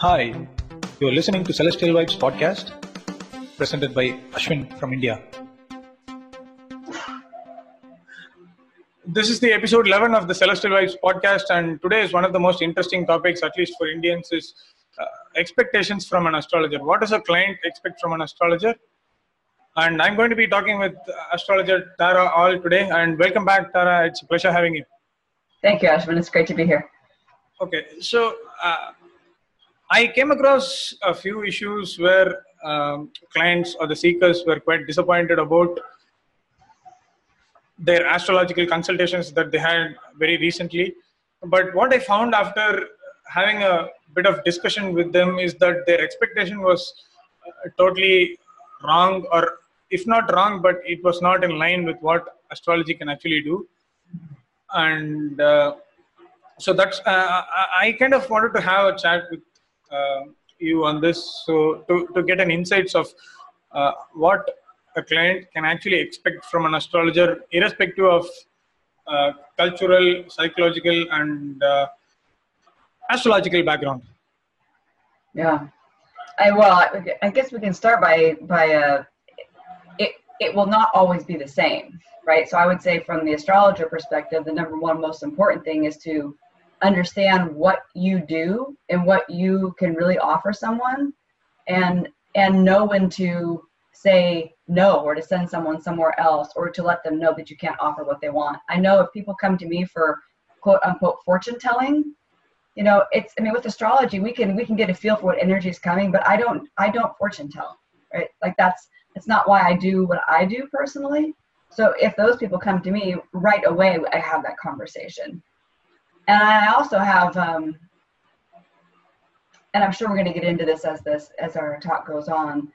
Hi, you're listening to Celestial Vibes podcast presented by Ashwin from India. This is the episode 11 of the Celestial Vibes podcast, and today is one of the most interesting topics, at least for Indians, is uh, expectations from an astrologer. What does a client expect from an astrologer? And I'm going to be talking with astrologer Tara All today. And welcome back, Tara. It's a pleasure having you. Thank you, Ashwin. It's great to be here. Okay, so uh, I came across a few issues where um, clients or the seekers were quite disappointed about their astrological consultations that they had very recently. But what I found after having a bit of discussion with them is that their expectation was uh, totally wrong, or if not wrong, but it was not in line with what astrology can actually do. And uh, so that's uh, I kind of wanted to have a chat with you on this, so to to get an insights of uh, what a client can actually expect from an astrologer, irrespective of uh, cultural, psychological, and uh, astrological background. Yeah. I well, I, I guess we can start by by uh, it. It will not always be the same, right? So I would say, from the astrologer perspective, the number one most important thing is to understand what you do and what you can really offer someone, and and know when to say no or to send someone somewhere else or to let them know that you can't offer what they want. I know if people come to me for quote unquote fortune telling, you know, it's I mean with astrology we can we can get a feel for what energy is coming, but I don't I don't fortune tell. Right? Like that's that's not why I do what I do personally. So if those people come to me right away, I have that conversation. And I also have um, and I'm sure we're going to get into this as this as our talk goes on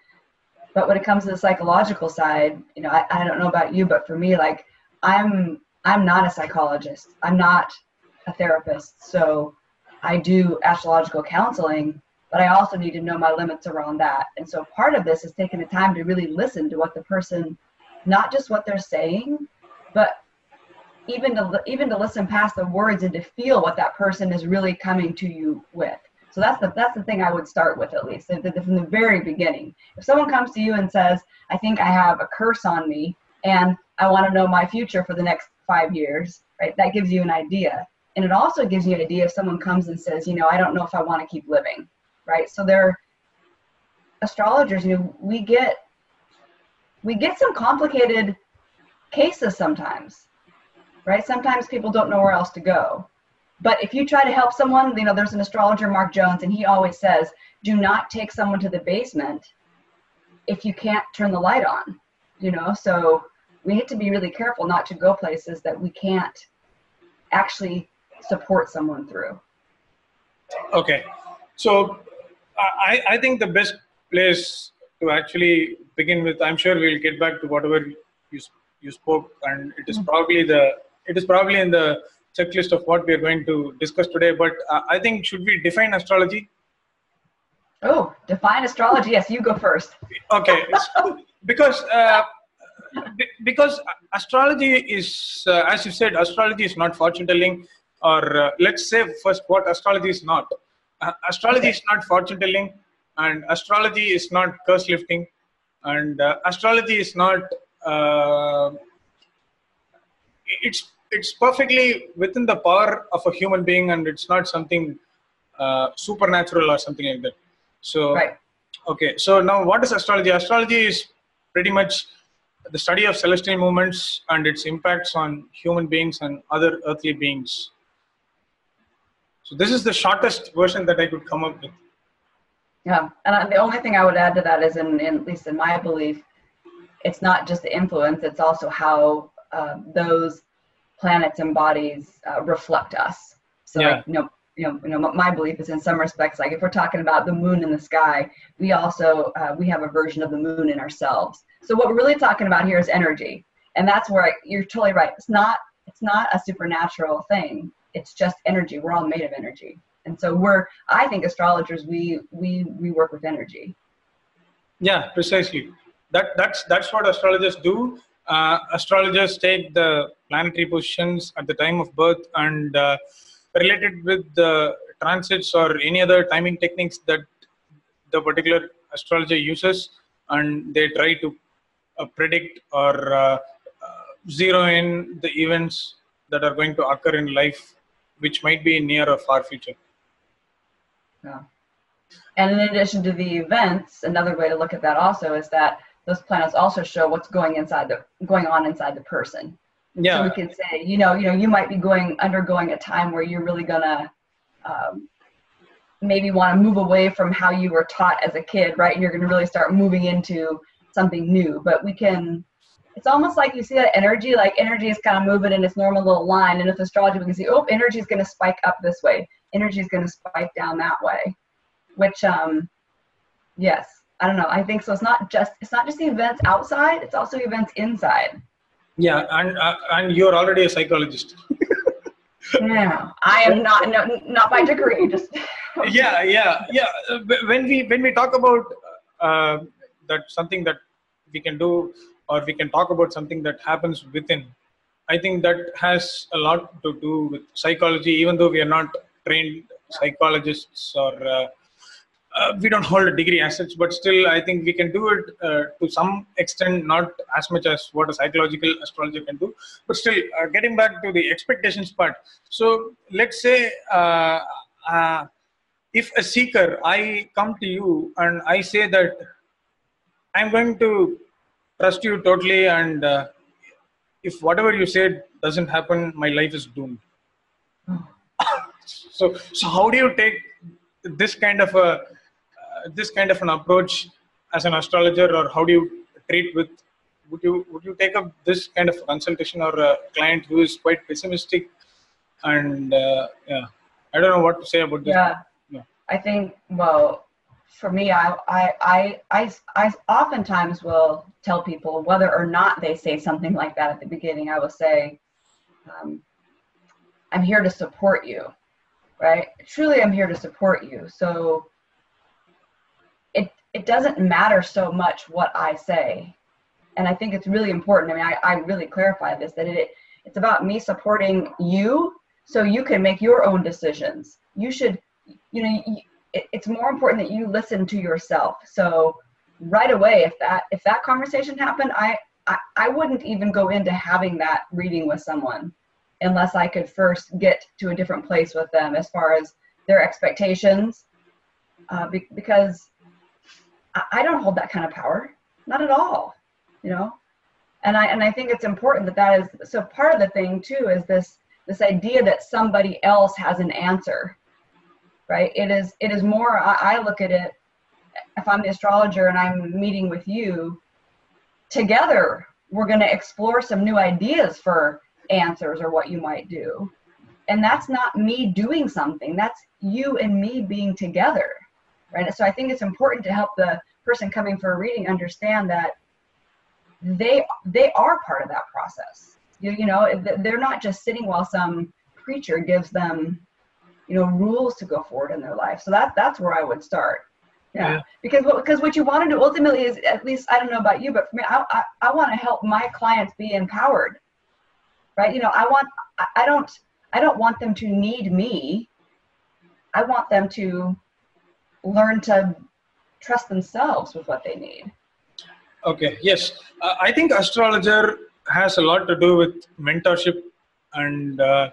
but when it comes to the psychological side you know I, I don't know about you but for me like i'm i'm not a psychologist. I'm not a therapist. So i do astrological counseling but i also need to know my limits around that. And so part of this is taking the time to really listen to what the person not just what they're saying but even to even to listen past the words and to feel what that person is really coming to you with so that's the that's the thing I would start with at least from the very beginning. If someone comes to you and says, "I think I have a curse on me, and I want to know my future for the next five years," right? That gives you an idea, and it also gives you an idea if someone comes and says, "You know, I don't know if I want to keep living," right? So they're astrologers. You know, we get we get some complicated cases sometimes, right? Sometimes people don't know where else to go but if you try to help someone, you know, there's an astrologer, Mark Jones, and he always says, do not take someone to the basement if you can't turn the light on, you know? So we need to be really careful not to go places that we can't actually support someone through. Okay. So I, I think the best place to actually begin with, I'm sure we'll get back to whatever you, you spoke, and it is mm-hmm. probably the it is probably in the checklist of what we are going to discuss today. But uh, I think should we define astrology? Oh, define astrology. Yes, you go first. Okay, because uh, because astrology is, uh, as you said, astrology is not fortune telling. Or uh, let's say first what astrology is not. Uh, astrology is not fortune telling, and astrology is not curse lifting, and uh, astrology is not. it's it's perfectly within the power of a human being and it's not something uh, supernatural or something like that. So right. okay. So now what is astrology? Astrology is pretty much the study of celestial movements and its impacts on human beings and other earthly beings. So this is the shortest version that i could come up with. Yeah. And the only thing i would add to that is in, in at least in my belief it's not just the influence it's also how uh, those planets and bodies uh, reflect us. So, yeah. like, you know, you know, you know, my belief is in some respects, like if we're talking about the moon in the sky, we also uh, we have a version of the moon in ourselves. So what we're really talking about here is energy, and that's where I, you're totally right. It's not it's not a supernatural thing. It's just energy. We're all made of energy, and so we're. I think astrologers we we we work with energy. Yeah, precisely. That that's that's what astrologers do uh, astrologers take the planetary positions at the time of birth and uh, relate it with the transits or any other timing techniques that the particular astrologer uses and they try to uh, predict or uh, uh, zero in the events that are going to occur in life which might be near or far future. Yeah. And in addition to the events another way to look at that also is that those planets also show what's going inside the going on inside the person yeah. So we can say you know you know you might be going undergoing a time where you're really gonna um, maybe want to move away from how you were taught as a kid right? And you're gonna really start moving into something new. But we can it's almost like you see that energy like energy is kind of moving in its normal little line and with astrology we can see oh energy is to spike up this way. Energy is to spike down that way. Which um yes i don't know. I think so. It's not just it's not just the events outside it's also events inside yeah and uh, and you're already a psychologist. Yeah i am not no, not by degree just. Yeah yeah yeah. When we when we talk about uh, that something that we can do or we can talk about something that happens within i think that has a lot to do with psychology even though we are not trained psychologists or uh, uh, we don't hold a degree as such, but still, I think we can do it uh, to some extent, not as much as what a psychological astrologer can do. But still, uh, getting back to the expectations part. So, let's say uh, uh, if a seeker, I come to you and I say that I'm going to trust you totally, and uh, if whatever you said doesn't happen, my life is doomed. so, so how do you take this kind of a uh, this kind of an approach as an astrologer or how do you treat with would you would you take up this kind of consultation or a client who is quite pessimistic? And uh, yeah i don't know what to say about this yeah. Yeah. i think well for me I, I i i i oftentimes will tell people whether or not they say something like that at the beginning. I will say um, i'm here to support you right? Truly i'm here to support you. So it doesn't matter so much what i say. And i think it's really important i mean i, I really clarify this that it it's about me supporting you so you can make your own decisions. You should you know it, it's more important that you listen to yourself. So right away if that if that conversation happened I, I i wouldn't even go into having that reading with someone unless i could first get to a different place with them as far as their expectations. Uh, be, because I, don't hold that kind of power. Not at all you know? And i and i think it's important that that is so part of the thing too is this this idea that somebody else has an answer right? It is it is more i, I look at it if i'm the astrologer and i'm meeting with you together we're going to explore some new ideas for answers or what you might do. And that's not me doing something. That's you and me being together right? So i think it's important to help the person coming for a reading understand that they they are part of that process. You, you know they're not just sitting while some preacher gives them you know rules to go forward in their life. So that that's where i would start. Yeah, Yeah. because what because what you want to do ultimately is at least i don't know about you but for me i i, I want to help my clients be empowered right? You know i want I don't i don't want them to need me. I want them to learn to trust themselves with what they need Okay, yes. Uh, I think astrologer has a lot to do with mentorship and uh,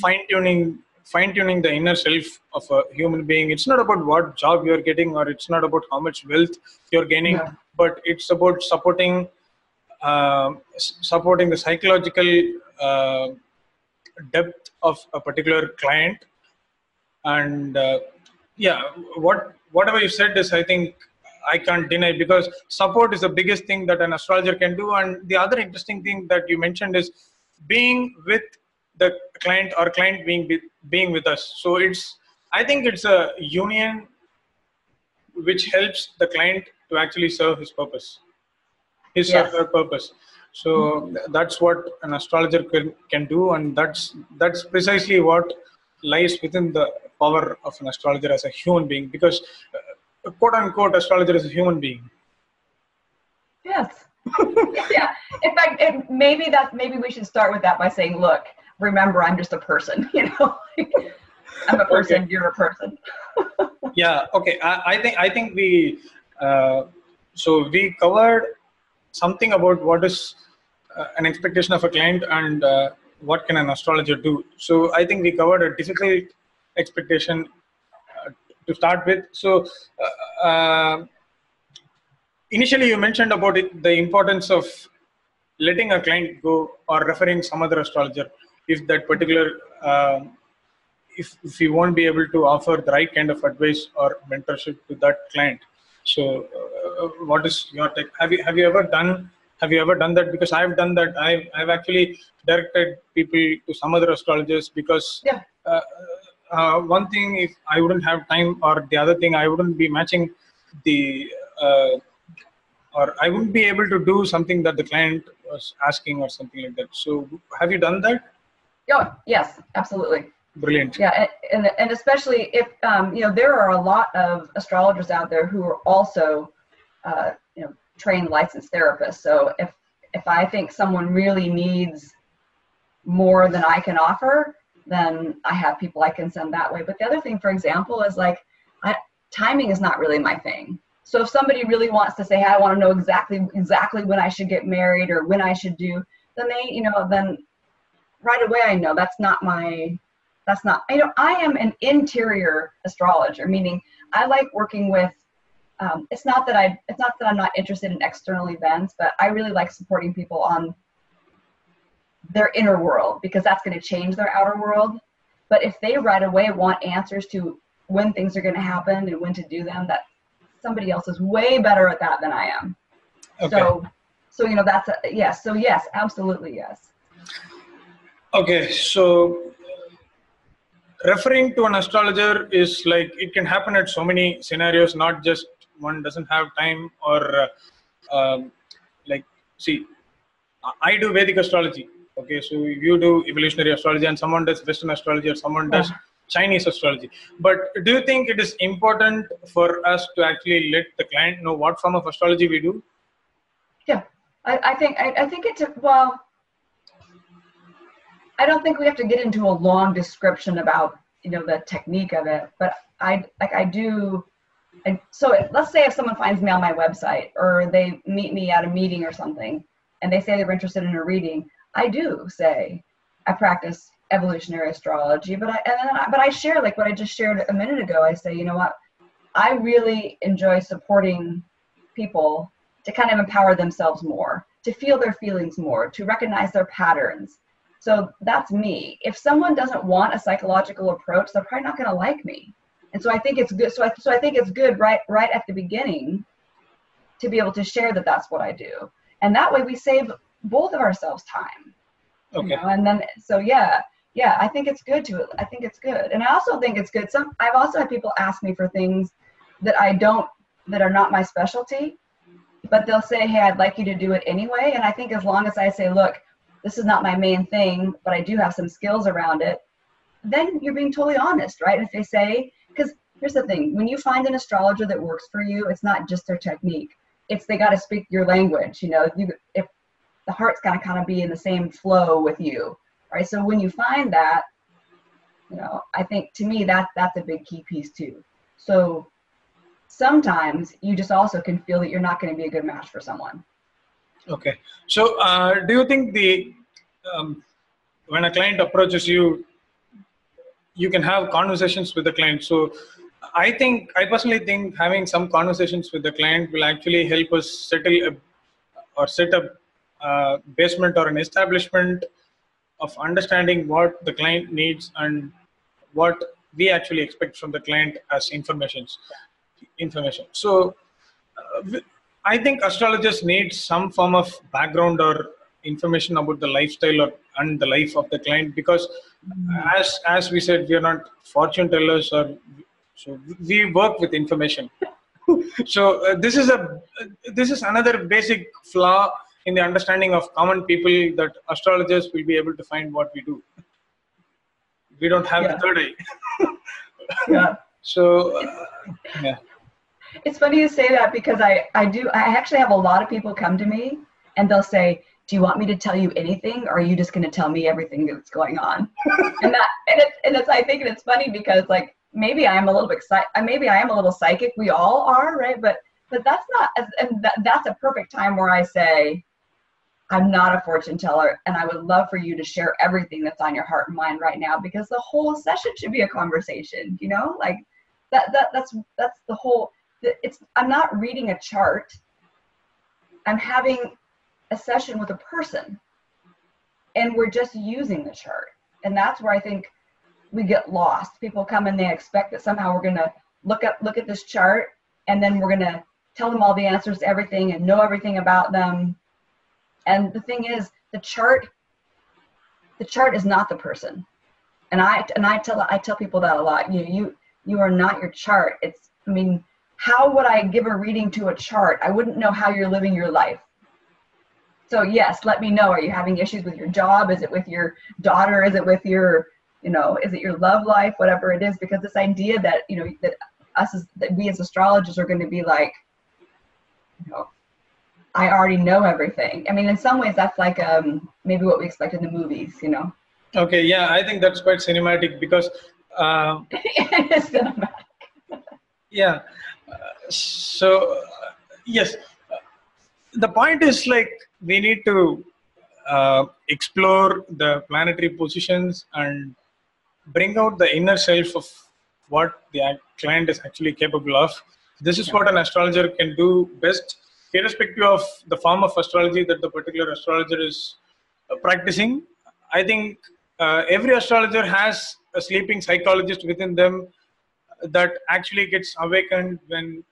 fine tuning fine tuning the inner self of a human being. It's not about what job you're getting or it's not about how much wealth you're gaining, Yeah. but it's about supporting uh, supporting the psychological uh, depth of a particular client. And uh, yeah, what whatever you said is, I think I can't deny because support is the biggest thing that an astrologer can do. And the other interesting thing that you mentioned is being with the client or client being with, being with us. So it's I think it's a union which helps the client to actually serve his purpose, his Yes. or her purpose. So th- that's what an astrologer can, can do, and that's that's precisely what lies within the power of an astrologer as a human being, because uh, quote unquote astrologer is a human being. Yes. yeah. In fact, it, maybe that maybe we should start with that by saying, "Look, remember, I'm just a person." You know. I'm a person. Okay. You're a person. yeah. Okay. I, I, think I think we uh, so we covered something about what is uh, an expectation of a client and uh, what can an astrologer do. So I think we covered a difficult expectation uh, to start with. So uh, uh, initially you mentioned about it, the importance of letting a client go or referring some other astrologer if that particular um, if, if you won't be able to offer the right kind of advice or mentorship to that client so uh, what is your take have you have you ever done have you ever done that because i've done that i've, I've actually directed people to some other astrologers because yeah. uh, uh, one thing if i wouldn't have time or the other thing i wouldn't be matching the uh, or I wouldn't be able to do something that the client was asking or something like that. So have you done that? Oh, yes, absolutely. Brilliant. Yeah, and, and especially if, um, you know, there are a lot of astrologers out there who are also, uh, you know, trained licensed therapists. So if, if I think someone really needs more than I can offer, then I have people I can send that way. But the other thing, for example, is like, I, timing is not really my thing. So if somebody really wants to say, hey, I want to know exactly exactly when I should get married or when I should do, then they, you know, then right away I know that's not my that's not you know I am an interior astrologer, meaning I like working with um, it's not that I it's not that I'm not interested in external events, but I really like supporting people on their inner world because that's going to change their outer world. But if they right away want answers to when things are going to happen and when to do them, that somebody else is way better at that than I am. Okay. So, so you know that's a, yes. So yes, absolutely yes. Okay, so referring to an astrologer is like it can happen at so many scenarios. Not just one doesn't have time or uh, um, like see, I do Vedic astrology. Okay, so you do evolutionary astrology, and someone does Western astrology, or someone does. Chinese astrology. But do you think it is important for us to actually let the client know what form of astrology we do? Yeah, I, I think I, I think it's well. I don't think we have to get into a long description about you know the technique of it, but I like I do. And so let's say if someone finds me on my website or they meet me at a meeting or something, and they say they're interested in a reading, I do say I practice evolutionary astrology, but I, and I, but I share like what I just shared a minute ago. I say, you know what, I really enjoy supporting people to kind of empower themselves more, to feel their feelings more, to recognize their patterns. So that's me. If someone doesn't want a psychological approach, they're probably not going to like me. And so I think it's good. So I, so I think it's good right right at the beginning to be able to share that that's what I do, and that way we save both of ourselves time. Okay. You know? And then so yeah, yeah, I think it's good to. I think it's good, and I also think it's good. Some I've also had people ask me for things that I don't that are not my specialty, but they'll say, "Hey, I'd like you to do it anyway." And I think as long as I say, "Look, this is not my main thing, but I do have some skills around it," then you're being totally honest, right? If they say, because here's the thing: when you find an astrologer that works for you, it's not just their technique; it's they got to speak your language. You know, you if the heart's got to kind of be in the same flow with you right? So when you find that, you know, I think to me that that's a big key piece too. So sometimes you just also can feel that you're not going to be a good match for someone. Okay. So uh, do you think the um, when a client approaches you, you can have conversations with the client. So I think I personally think having some conversations with the client will actually help us settle a, or set up a basement or an establishment of understanding what the client needs and what we actually expect from the client as informations information so uh, i think astrologers need some form of background or information about the lifestyle or and the life of the client because mm-hmm. as as we said we are not fortune tellers or so we work with information so uh, this is a uh, this is another basic flaw in the understanding of common people that astrologers will be able to find what we do. We don't have yeah. the third eye. yeah. So, uh, yeah. It's funny you say that because I, I do, I actually have a lot of people come to me and they'll say, do you want me to tell you anything or are you just going to tell me everything that's going on and that and it's and it's i think it's funny because like maybe i am a little bit maybe i am a little psychic we all are right but but that's not and that, that's a perfect time where i say i'm not a fortune teller and i would love for you to share everything that's on your heart and mind right now because the whole session should be a conversation you know like that, that that's that's the whole it's i'm not reading a chart i'm having a session with a person and we're just using the chart. And that's where I think we get lost. People come and they expect that somehow we're going to look up look at this chart and then we're going to tell them all the answers to everything and know everything about them. And the thing is, the chart the chart is not the person. And I and I tell I tell people that a lot. You you you are not your chart. It's I mean, how would I give a reading to a chart? I wouldn't know how you're living your life. So yes, let me know. Are you having issues with your job? Is it with your daughter? Is it with your, you know, is it your love life? Whatever it is, because this idea that you know that us as that we as astrologers are going to be like, you know, I already know everything. I mean, in some ways, that's like um, maybe what we expect in the movies, you know. Okay, yeah, I think that's quite cinematic because. Uh, it is cinematic. yeah. Uh, so uh, yes, the point is like we need to uh, explore the planetary positions and bring out the inner self of what the client is actually capable of. This is what an astrologer can do best, irrespective of the form of astrology that the particular astrologer is uh, practicing. I think uh, every astrologer has a sleeping psychologist within them that actually gets awakened when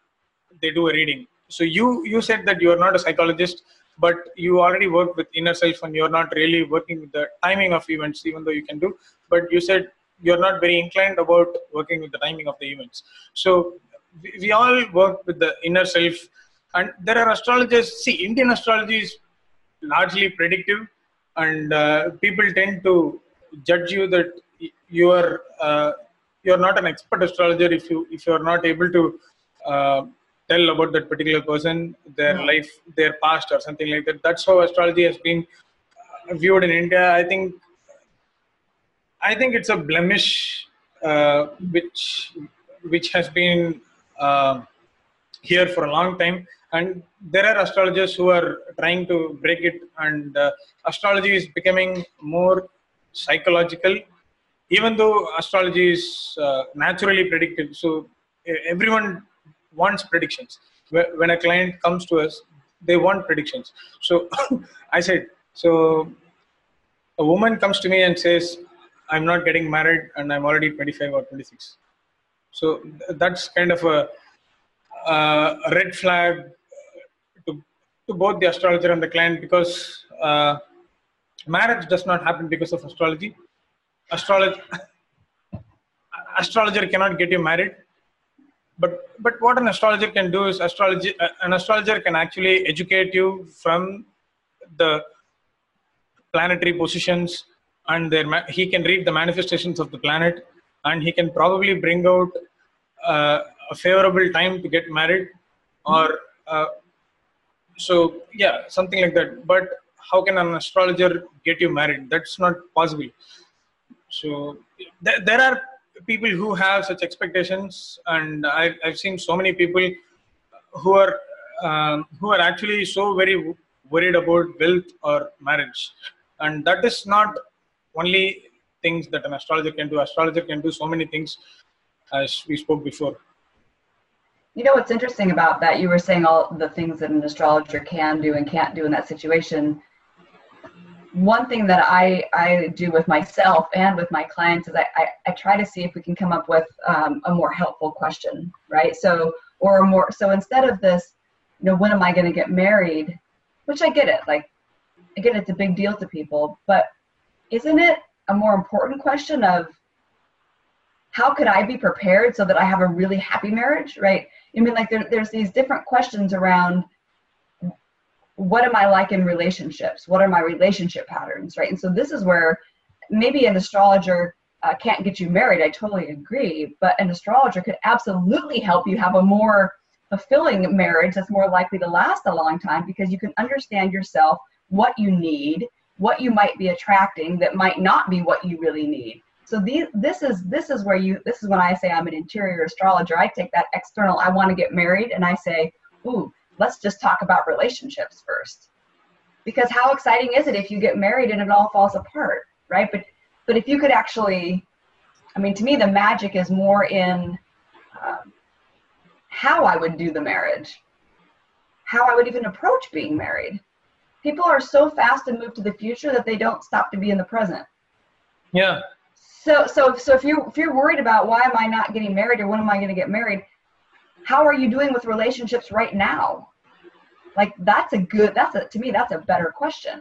they do a reading. So you you said that you are not a psychologist, but you already work with inner self and you're not really working with the timing of events even though you can do but you said you're not very inclined about working with the timing of the events so we, we all work with the inner self and there are astrologers see indian astrology is largely predictive and uh, people tend to judge you that you are uh, you're not an expert astrologer if you if you're not able to uh, tell about that particular person, their life, their past, or something like that. That's how astrology has been uh, viewed in India. I think, I think it's a blemish uh, which which has been uh, here for a long time, and there are astrologers who are trying to break it. And uh, astrology is becoming more psychological, even though astrology is uh, naturally predictive. So everyone wants predictions. When a client comes to us, they want predictions. So I said, so a woman comes to me and says, I'm not getting married and I'm already 25 or 26. So that's kind of a, a red flag to, to both the astrologer and the client because uh, marriage does not happen because of astrology. Astrology, astrologer cannot get you married but but what an astrologer can do is astrology uh, an astrologer can actually educate you from the planetary positions and their he can read the manifestations of the planet and he can probably bring out uh, a favorable time to get married or uh, so yeah something like that but how can an astrologer get you married that's not possible so th- there are people who have such expectations, and I've, I've seen so many people who are um, who are actually so very worried about wealth or marriage, and that is not only things that an astrologer can do. Astrologer can do so many things, as we spoke before. You know what's interesting about that? You were saying all the things that an astrologer can do and can't do in that situation one thing that I, I do with myself and with my clients is I, I, I try to see if we can come up with um, a more helpful question, right? So, or more, so instead of this, you know, when am I going to get married? Which I get it. Like, again, it's a big deal to people, but isn't it a more important question of how could I be prepared so that I have a really happy marriage, right? I mean, like there, there's these different questions around what am I like in relationships? What are my relationship patterns, right? And so this is where maybe an astrologer uh, can't get you married. I totally agree, but an astrologer could absolutely help you have a more fulfilling marriage that's more likely to last a long time because you can understand yourself what you need, what you might be attracting that might not be what you really need. So these, this is this is where you this is when I say I'm an interior astrologer. I take that external. I want to get married, and I say, ooh, let's just talk about relationships first, because how exciting is it if you get married and it all falls apart, right? But but if you could actually, I mean, to me, the magic is more in um, how I would do the marriage, how I would even approach being married. People are so fast to move to the future that they don't stop to be in the present. Yeah, so so so if you if you're worried about why am I not getting married or when am I going to get married, how are you doing with relationships right now? Like that's a good that's a to me that's a better question.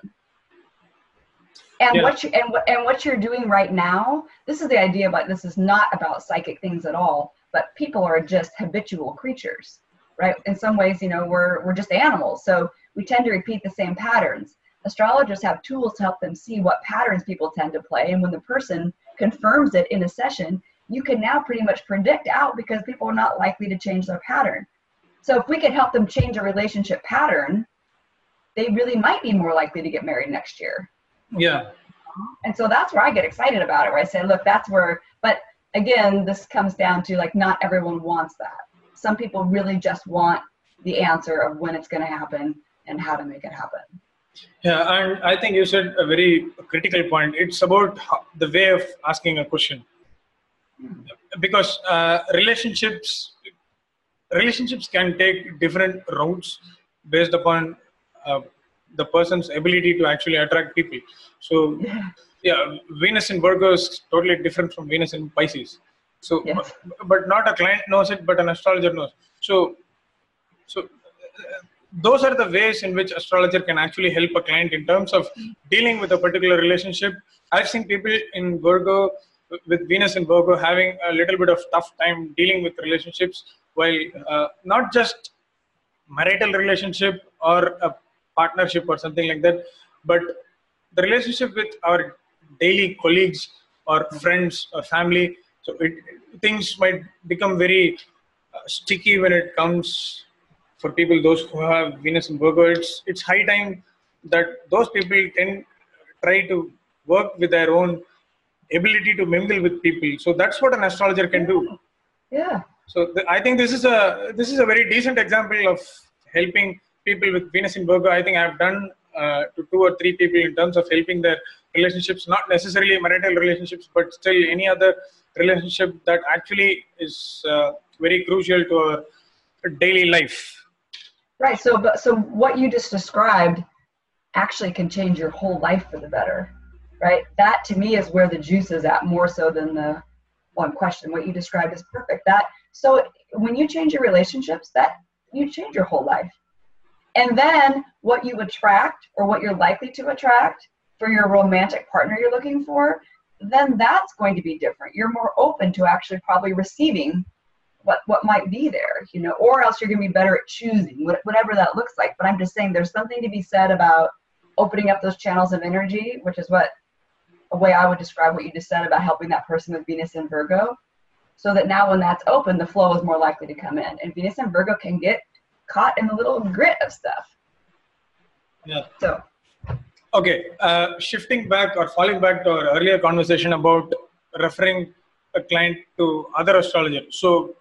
And yeah. what you and what and what you're doing right now, this is the idea but this is not about psychic things at all, but people are just habitual creatures, right? In some ways, you know, we're we're just animals. So we tend to repeat the same patterns. Astrologers have tools to help them see what patterns people tend to play and when the person confirms it in a session, you can now pretty much predict out because people are not likely to change their pattern. So if we could help them change a relationship pattern, they really might be more likely to get married next year. Yeah. And so that's where I get excited about it, where I say, look, that's where, but again, this comes down to like not everyone wants that. Some people really just want the answer of when it's going to happen and how to make it happen. Yeah, and I think you said a very critical point. It's about the way of asking a question, because uh, relationships relationships can take different routes based upon uh, the person's ability to actually attract people. So, yeah, Venus in Virgo is totally different from Venus in Pisces. So, yes. but, but not a client knows it, but an astrologer knows. So, so those are the ways in which astrologer can actually help a client in terms of dealing with a particular relationship. I've seen people in Virgo with Venus in Virgo having a little bit of tough time dealing with relationships, while uh, not just marital relationship or a partnership or something like that, but the relationship with our daily colleagues or friends or family. So it, things might become very uh, sticky when it comes for people those who have Venus and Virgo, it's it's high time that those people can try to work with their own ability to mingle with people. So that's what an astrologer can do. Yeah. So the, I think this is a this is a very decent example of helping people with Venus in Virgo. I think I've done uh, to two or three people in terms of helping their relationships, not necessarily marital relationships, but still any other relationship that actually is uh, very crucial to our daily life. Right. So, but so what you just described actually can change your whole life for the better, right? That to me is where the juice is at more so than the one question. What you described is perfect. That so when you change your relationships, that you change your whole life. And then what you attract or what you're likely to attract for your romantic partner you're looking for, then that's going to be different. You're more open to actually probably receiving what what might be there you know or else you're going to be better at choosing whatever that looks like. But i'm just saying there's something to be said about opening up those channels of energy which is what a way i would describe what you just said about helping that person with venus and virgo so that now when that's open the flow is more likely to come in. And venus and virgo can get caught in the little grit of stuff. Yeah. So. Okay uh, shifting back or falling back to our earlier conversation about referring a client to other astrologers. So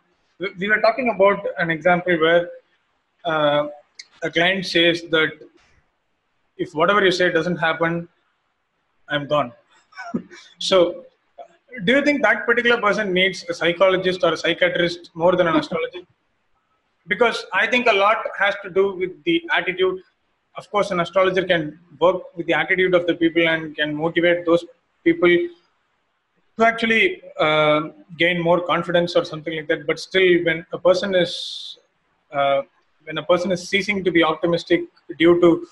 we were talking about an example where uh, a client says that if whatever you say doesn't happen, I'm gone. so, do you think that particular person needs a psychologist or a psychiatrist more than an astrologer? Because I think a lot has to do with the attitude. Of course, an astrologer can work with the attitude of the people and can motivate those people to actually uh, gain more confidence or something like that. But still, when a person is uh, when a person is ceasing to be optimistic due to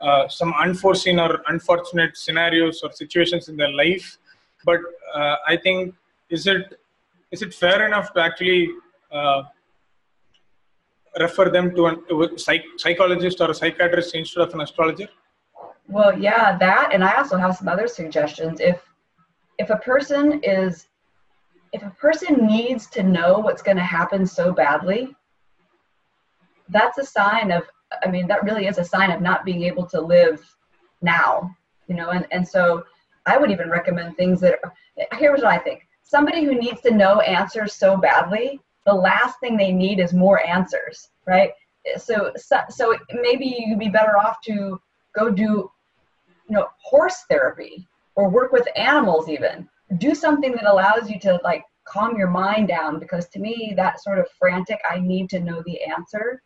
uh, some unforeseen or unfortunate scenarios or situations in their life, but uh, I think is it is it fair enough to actually uh, refer them to, an, to a psych- psychologist or a psychiatrist instead of an astrologer? Well, yeah, that, and I also have some other suggestions. If if a person is if a person needs to know what's going to happen so badly that's a sign of i mean that really is a sign of not being able to live now, you know, and, and so I would even recommend things that are, here's what I think. Somebody who needs to know answers so badly, the last thing they need is more answers, right? So, so, so maybe you'd be better off to go do, you know, horse therapy or work with animals even. Do something that allows you to like calm your mind down because to me that sort of frantic i need to know the answer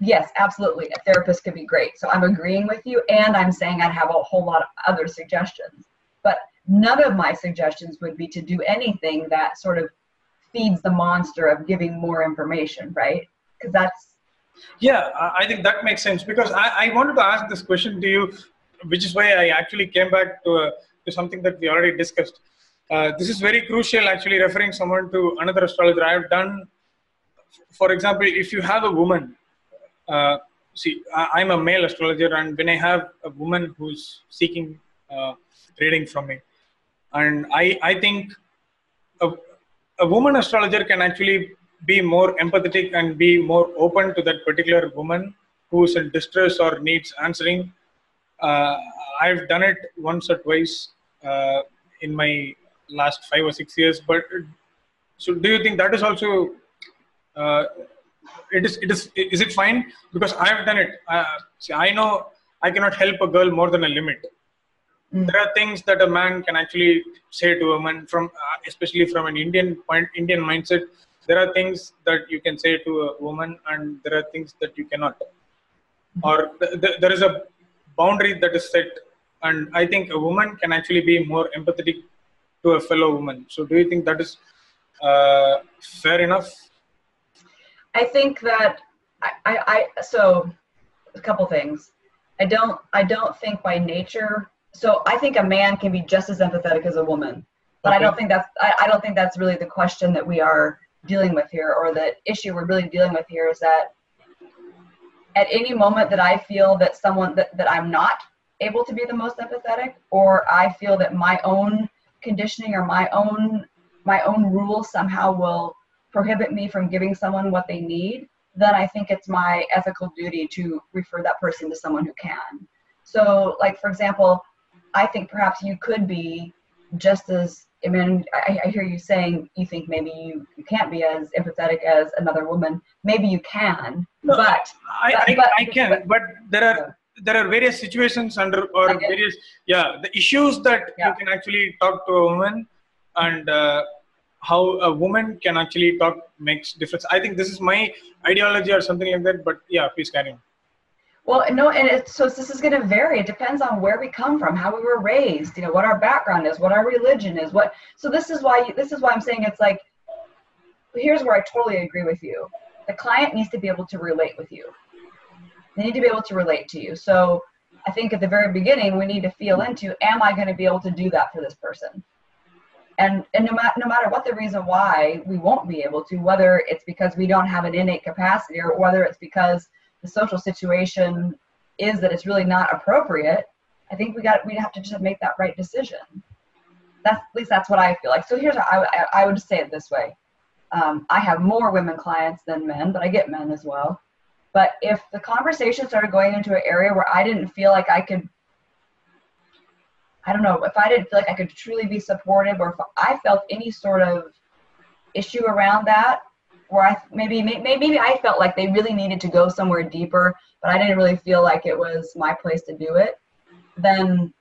yes absolutely a therapist could be great so i'm agreeing with you and i'm saying i'd have a whole lot of other suggestions but none of my suggestions would be to do anything that sort of feeds the monster of giving more information right because that's yeah i think that makes sense because I, I wanted to ask this question to you which is why i actually came back to, to something that we already discussed uh, this is very crucial, actually, referring someone to another astrologer. I have done, for example, if you have a woman, uh, see, I, am a male astrologer, and when I have a woman who's seeking uh, reading from me, and I, I think a, a woman astrologer can actually be more empathetic and be more open to that particular woman who's in distress or needs answering. Uh, I've done it once or twice uh, in my last five or six years. But so, do you think that is also uh, it is it is is it fine? Because I have done it. Uh, see, I know I cannot help a girl more than a limit. Mm. There are things that a man can actually say to a woman from, uh, especially from an Indian point, Indian mindset. There are things that you can say to a woman, and there are things that you cannot. Mm. Or th- th- there is a boundary that is set, and I think a woman can actually be more empathetic to a fellow woman. So, do you think that is uh, fair enough? I think that I, I, I so a couple things. I don't I don't think by nature. So I think a man can be just as empathetic as a woman, but okay. I don't think that's I, I don't think that's really the question that we are dealing with here, or the issue we're really dealing with here is that at any moment that I feel that someone that, that I'm not able to be the most empathetic, or I feel that my own conditioning or my own my own rules somehow will prohibit me from giving someone what they need, then I think it's my ethical duty to refer that person to someone who can. So, like for example, I think perhaps you could be just as I mean, I, I hear you saying you think maybe you, you can't be as empathetic as another woman. Maybe you can, no, but I, I, but, I can. But, but there are there are various situations under or okay. various yeah the issues that yeah. you can actually talk to a woman and uh, how a woman can actually talk makes difference. I think this is my ideology or something like that but yeah please carry on. Well no and it's so this is going to vary. It depends on where we come from how we were raised you know what our background is what our religion is what so this is why this is why i'm saying it's like here's where i totally agree with you. The client needs to be able to relate with you they need to be able to relate to you. So I think at the very beginning, we need to feel into, am I going to be able to do that for this person? And, and no, ma- no matter what the reason why we won't be able to, whether it's because we don't have an innate capacity or whether it's because the social situation is that it's really not appropriate, I think we got we have to just make that right decision. That's at least that's what I feel like. So here's how I, I, would say it this way: um, I have more women clients than men, but I get men as well. But if the conversation started going into an area where I didn't feel like I could, I don't know, if I didn't feel like I could truly be supportive or if I felt any sort of issue around that, where I maybe maybe maybe I felt like they really needed to go somewhere deeper, but I didn't really feel like it was my place to do it, then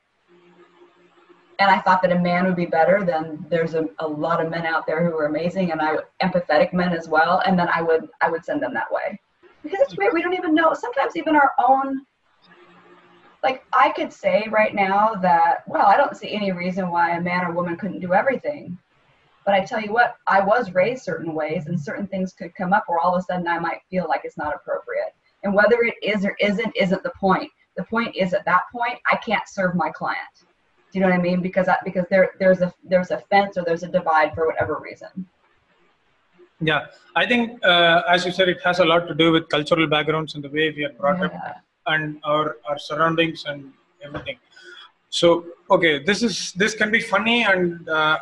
and I thought that a man would be better, then there's a, a lot of men out there who are amazing and I empathetic men as well, and then I would I would send them that way because it's weird. We don't even know. Sometimes even our own, like I could say right now that, well, I don't see any reason why a man or woman couldn't do everything. But I tell you what, I was raised certain ways, and certain things could come up where all of a sudden I might feel like it's not appropriate. And whether it is or isn't, isn't the point. The point is at that point, I can't serve my client. Do you know what I mean? Because that, because there there's a there's a fence or there's a divide for whatever reason. Yeah, I think uh, as you said, it has a lot to do with cultural backgrounds and the way we are brought yeah. up, and our our surroundings and everything. So okay, this is this can be funny and uh,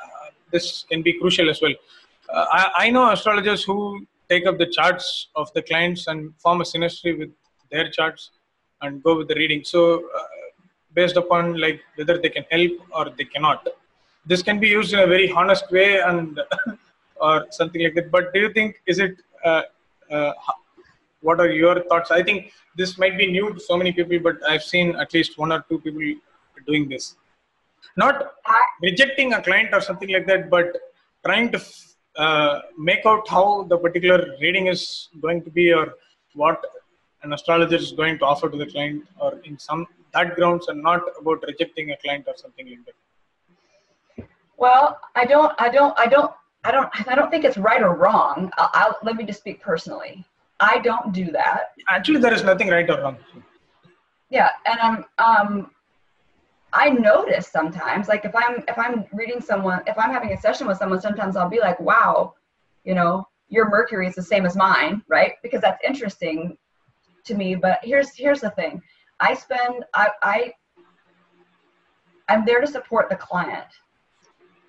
this can be crucial as well. Uh, I, I know astrologers who take up the charts of the clients and form a synastry with their charts and go with the reading. So uh, based upon like whether they can help or they cannot. This can be used in a very honest way and or something like that. But do you think is it? Uh, uh, what are your thoughts? I think this might be new to so many people, but I've seen at least one or two people doing this. Not rejecting a client or something like that, but trying to uh, make out how the particular reading is going to be or what an astrologer is going to offer to the client or in some that grounds and not about rejecting a client or something like that well i don't i don't i don't i don't i don't think it's right or wrong I'll, I'll let me just speak personally i don't do that actually there is nothing right or wrong yeah and i'm um I notice sometimes, like if I'm if I'm reading someone, if I'm having a session with someone, sometimes I'll be like, wow, you know, your Mercury is the same as mine, right? Because that's interesting to me. But here's here's the thing. I spend I I I'm there to support the client.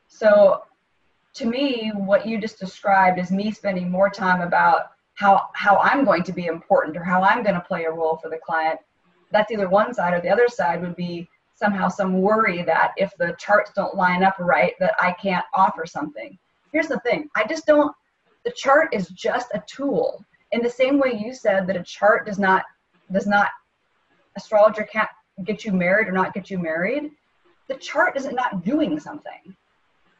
So to me, what you just described is me spending more time about how how I'm going to be important or how I'm going to play a role for the client. That's either one side or the other side would be somehow some worry that if the charts don't line up right that I can't offer something. Here's the thing. I just don't the chart is just a tool. In the same way you said that a chart does not does not astrologer can't get you married or not get you married, the chart is not doing something.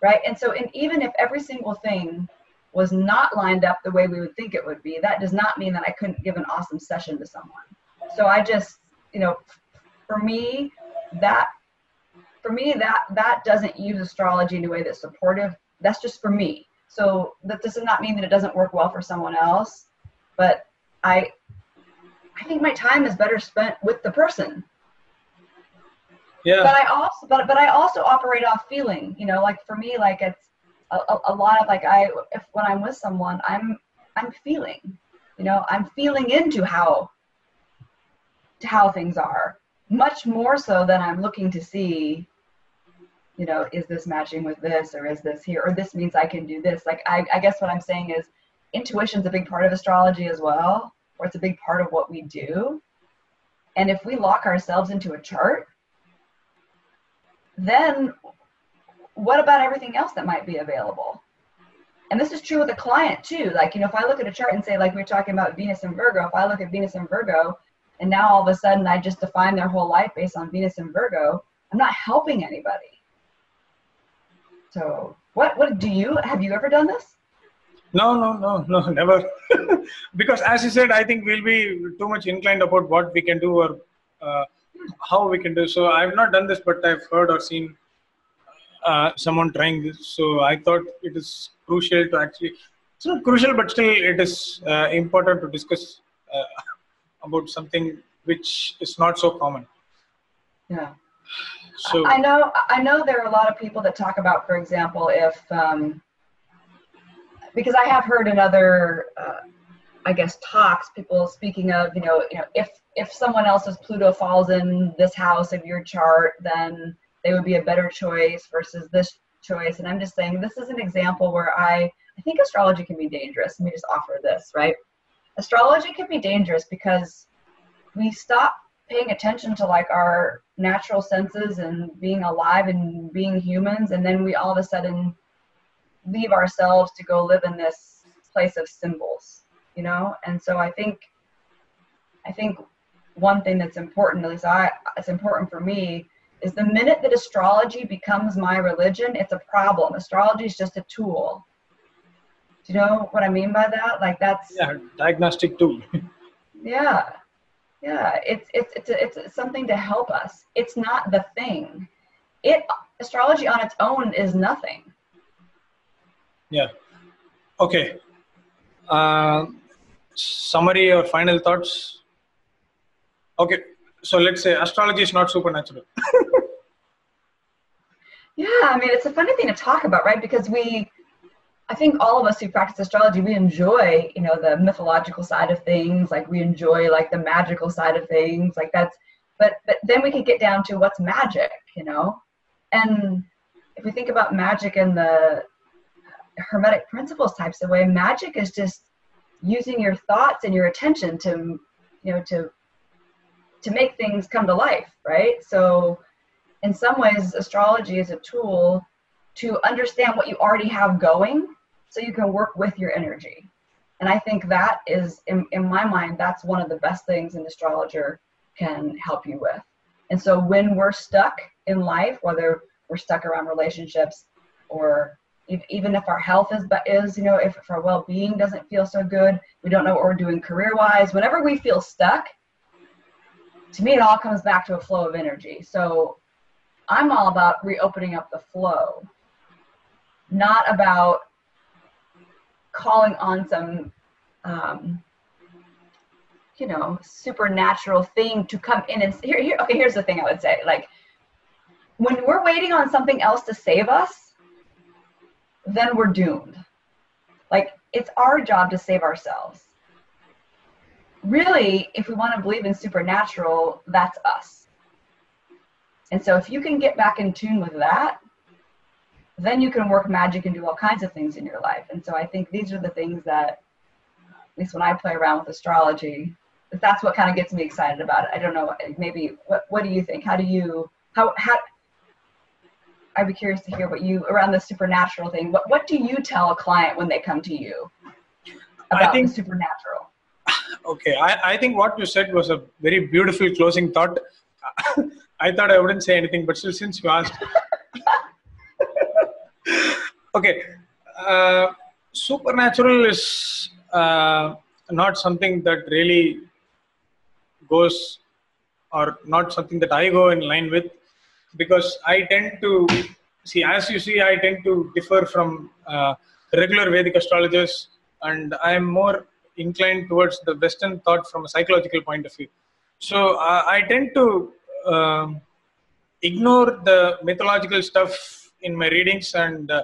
Right? And so and even if every single thing was not lined up the way we would think it would be, that does not mean that I couldn't give an awesome session to someone. So I just, you know, for me, that for me that that doesn't use astrology in a way that's supportive that's just for me so that does not mean that it doesn't work well for someone else but i i think my time is better spent with the person yeah but i also but but i also operate off feeling you know like for me like it's a, a lot of like i if when i'm with someone i'm i'm feeling you know i'm feeling into how to how things are much more so than I'm looking to see, you know, is this matching with this or is this here or this means I can do this. Like I, I guess what I'm saying is intuition's a big part of astrology as well, or it's a big part of what we do. And if we lock ourselves into a chart, then what about everything else that might be available? And this is true with a client too. Like, you know, if I look at a chart and say, like we are talking about Venus and Virgo, if I look at Venus and Virgo and now all of a sudden I just define their whole life based on Venus and Virgo, I'm not helping anybody. So what what do you have you ever done this? No, no, no, no, never. because as you said, I think we'll be too much inclined about what we can do or uh, how we can do. So I've not done this, but I've heard or seen uh, someone trying this. So I thought it is crucial to actually. It's not crucial, but still, it is uh, important to discuss uh, about something which is not so common. Yeah. So I know I know there are a lot of people that talk about, for example, if um, because I have heard in other, uh, I guess, talks, people speaking of, you know, you know, if if someone else's Pluto falls in this house of your chart, then they would be a better choice versus this choice. And I'm just saying this is an example where I I think astrology can be dangerous. Let me just offer this, right? astrology can be dangerous because we stop paying attention to like our natural senses and being alive and being humans and then we all of a sudden leave ourselves to go live in this place of symbols you know and so i think i think one thing that's important at least i it's important for me is the minute that astrology becomes my religion it's a problem astrology is just a tool do you know what I mean by that? Like that's yeah, diagnostic tool. yeah, yeah. It's it's it's a, it's something to help us. It's not the thing. It astrology on its own is nothing. Yeah. Okay. Uh, summary or final thoughts. Okay, so let's say astrology is not supernatural. yeah, I mean it's a funny thing to talk about, right? Because we I think all of us who practice astrology, we enjoy, you know, the mythological side of things. Like we enjoy like the magical side of things. Like that's, but but then we can get down to what's magic, you know. And if we think about magic in the hermetic principles types of way, magic is just using your thoughts and your attention to, you know, to to make things come to life, right? So in some ways, astrology is a tool to understand what you already have going so you can work with your energy. And I think that is, in, in my mind, that's one of the best things an astrologer can help you with. And so when we're stuck in life, whether we're stuck around relationships or if, even if our health is, but is, you know, if, if our well-being doesn't feel so good, we don't know what we're doing career-wise, whenever we feel stuck, to me, it all comes back to a flow of energy. So I'm all about reopening up the flow, not about calling on some, um, you know, supernatural thing to come in and here, here. Okay, here's the thing I would say: like when we're waiting on something else to save us, then we're doomed. Like it's our job to save ourselves. Really, if we want to believe in supernatural, that's us and so if you can get back in tune with that, then you can work magic and do all kinds of things in your life. And so I think these are the things that, at least when I play around with astrology, that's what kind of gets me excited about it. I don't know, maybe what what do you think? How do you how how I'd be curious to hear what you around the supernatural thing. What what do you tell a client when they come to you about think, the supernatural? Okay, I, I think what you said was a very beautiful closing thought. I thought I wouldn't say anything, but still, since you asked. okay. Uh, supernatural is uh, not something that really goes, or not something that I go in line with, because I tend to see, as you see, I tend to differ from uh, regular Vedic astrologers, and I am more inclined towards the Western thought from a psychological point of view. So uh, I tend to um, ignore the mythological stuff in my readings, and uh,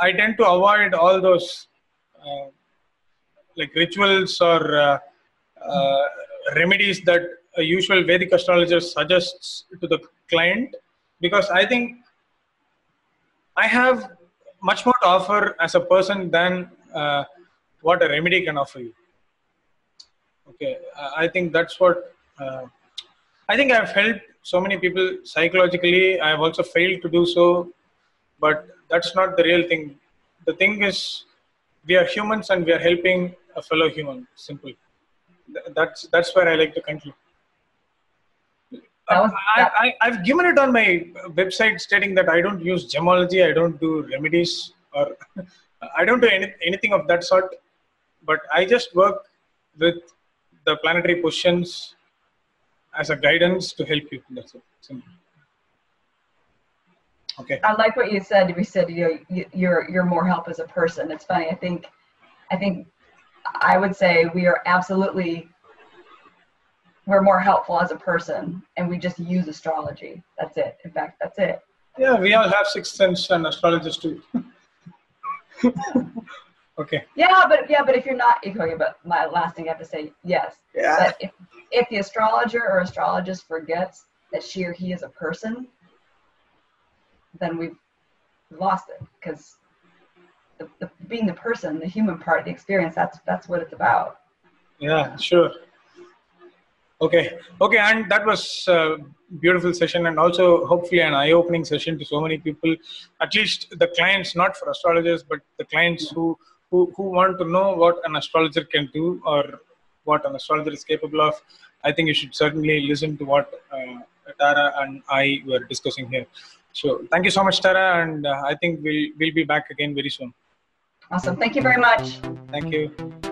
I tend to avoid all those uh, like rituals or uh, uh, remedies that a usual Vedic astrologer suggests to the client because I think I have much more to offer as a person than uh, what a remedy can offer you. Okay, I think that's what uh, I think I've helped so many people psychologically. I've also failed to do so, but that's not the real thing. The thing is, we are humans and we are helping a fellow human. Simple. That's that's where I like to conclude. I, I, have given it on my website stating that I don't use gemology, I don't do remedies, or I don't do any, anything of that sort. But I just work with the planetary positions as a guidance to help you. That's it. Simple. Okay. I like what you said. We said you know, you're you're more help as a person. It's funny. I think I think I would say we are absolutely we're more helpful as a person, and we just use astrology. That's it. In fact, that's it. Yeah, we all have sixth sense and astrologists too. okay. Yeah, but yeah, but if you're not, okay, but my last thing I have to say, yes. Yeah. But if if the astrologer or astrologist forgets that she or he is a person, then we've lost it because the, the, being the person, the human part, the experience, that's that's what it's about. Yeah, sure. Okay, okay, and that was a beautiful session, and also hopefully an eye-opening session to so many people. At least the clients, not for astrologers, but the clients who who, who want to know what an astrologer can do or what an astrologer is capable of, I think you should certainly listen to what uh, Tara and I were discussing here. So thank you so much, Tara, and uh, I think we'll we'll be back again very soon. Awesome. Thank you very much. Thank you.